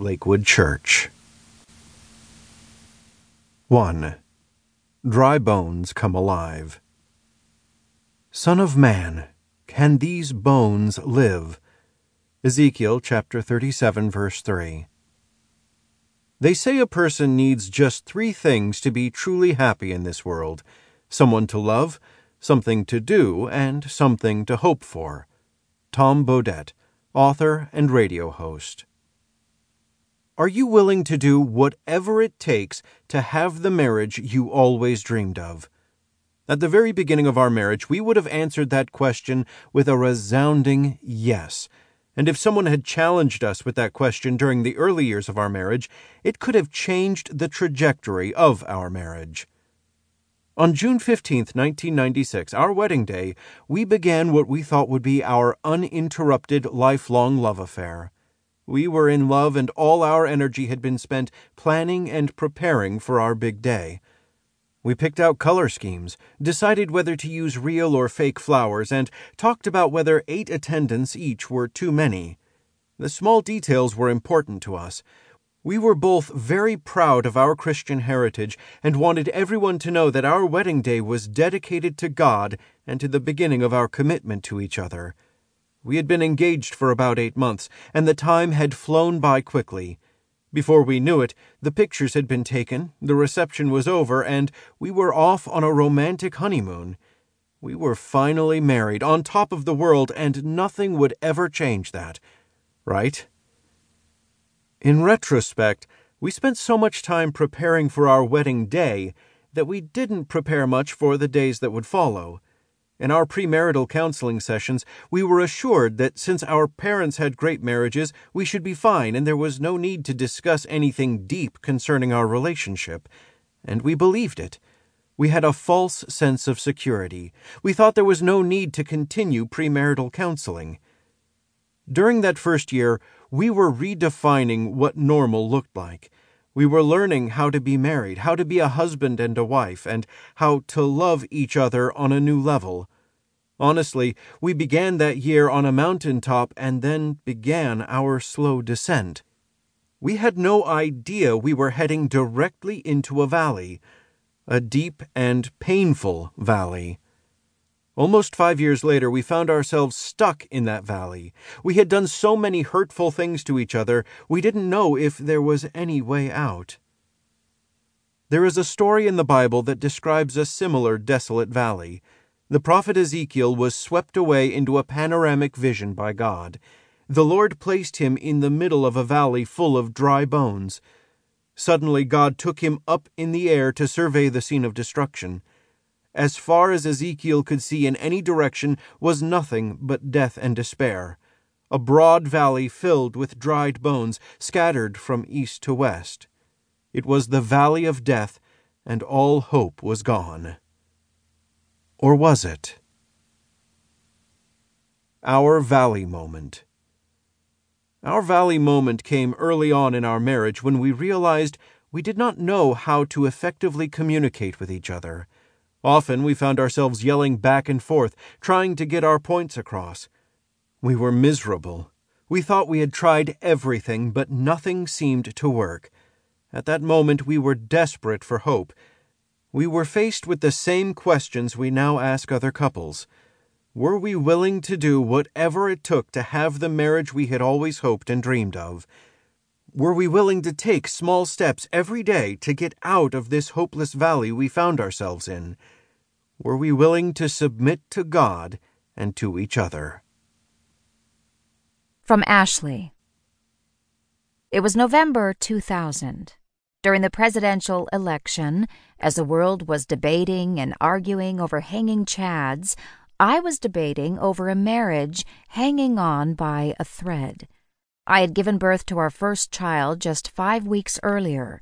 Lakewood Church. 1. Dry bones come alive. Son of man, can these bones live? Ezekiel chapter 37, verse 3. They say a person needs just three things to be truly happy in this world someone to love, something to do, and something to hope for. Tom Bodett, author and radio host. Are you willing to do whatever it takes to have the marriage you always dreamed of? At the very beginning of our marriage, we would have answered that question with a resounding yes. And if someone had challenged us with that question during the early years of our marriage, it could have changed the trajectory of our marriage. On June 15, 1996, our wedding day, we began what we thought would be our uninterrupted lifelong love affair. We were in love, and all our energy had been spent planning and preparing for our big day. We picked out color schemes, decided whether to use real or fake flowers, and talked about whether eight attendants each were too many. The small details were important to us. We were both very proud of our Christian heritage and wanted everyone to know that our wedding day was dedicated to God and to the beginning of our commitment to each other. We had been engaged for about eight months, and the time had flown by quickly. Before we knew it, the pictures had been taken, the reception was over, and we were off on a romantic honeymoon. We were finally married, on top of the world, and nothing would ever change that. Right? In retrospect, we spent so much time preparing for our wedding day that we didn't prepare much for the days that would follow. In our premarital counseling sessions, we were assured that since our parents had great marriages, we should be fine and there was no need to discuss anything deep concerning our relationship. And we believed it. We had a false sense of security. We thought there was no need to continue premarital counseling. During that first year, we were redefining what normal looked like. We were learning how to be married, how to be a husband and a wife, and how to love each other on a new level. Honestly, we began that year on a mountain top and then began our slow descent. We had no idea we were heading directly into a valley, a deep and painful valley. Almost five years later, we found ourselves stuck in that valley. We had done so many hurtful things to each other, we didn't know if there was any way out. There is a story in the Bible that describes a similar desolate valley. The prophet Ezekiel was swept away into a panoramic vision by God. The Lord placed him in the middle of a valley full of dry bones. Suddenly, God took him up in the air to survey the scene of destruction. As far as Ezekiel could see in any direction was nothing but death and despair. A broad valley filled with dried bones, scattered from east to west. It was the valley of death, and all hope was gone. Or was it? Our Valley Moment. Our Valley Moment came early on in our marriage when we realized we did not know how to effectively communicate with each other. Often we found ourselves yelling back and forth, trying to get our points across. We were miserable. We thought we had tried everything, but nothing seemed to work. At that moment, we were desperate for hope. We were faced with the same questions we now ask other couples. Were we willing to do whatever it took to have the marriage we had always hoped and dreamed of? Were we willing to take small steps every day to get out of this hopeless valley we found ourselves in? Were we willing to submit to God and to each other? From Ashlee. It was November 2000. During the presidential election, as the world was debating and arguing over hanging chads, I was debating over a marriage hanging on by a thread. I had given birth to our first child just five weeks earlier,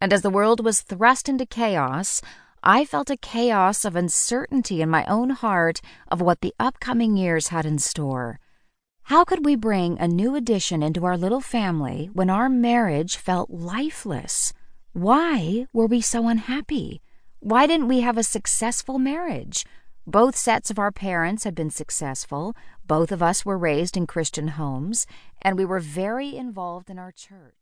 and as the world was thrust into chaos, I felt a chaos of uncertainty in my own heart of what the upcoming years had in store. How could we bring a new addition into our little family when our marriage felt lifeless? Why were we so unhappy? Why didn't we have a successful marriage? Both sets of our parents had been successful, both of us were raised in Christian homes, and we were very involved in our church.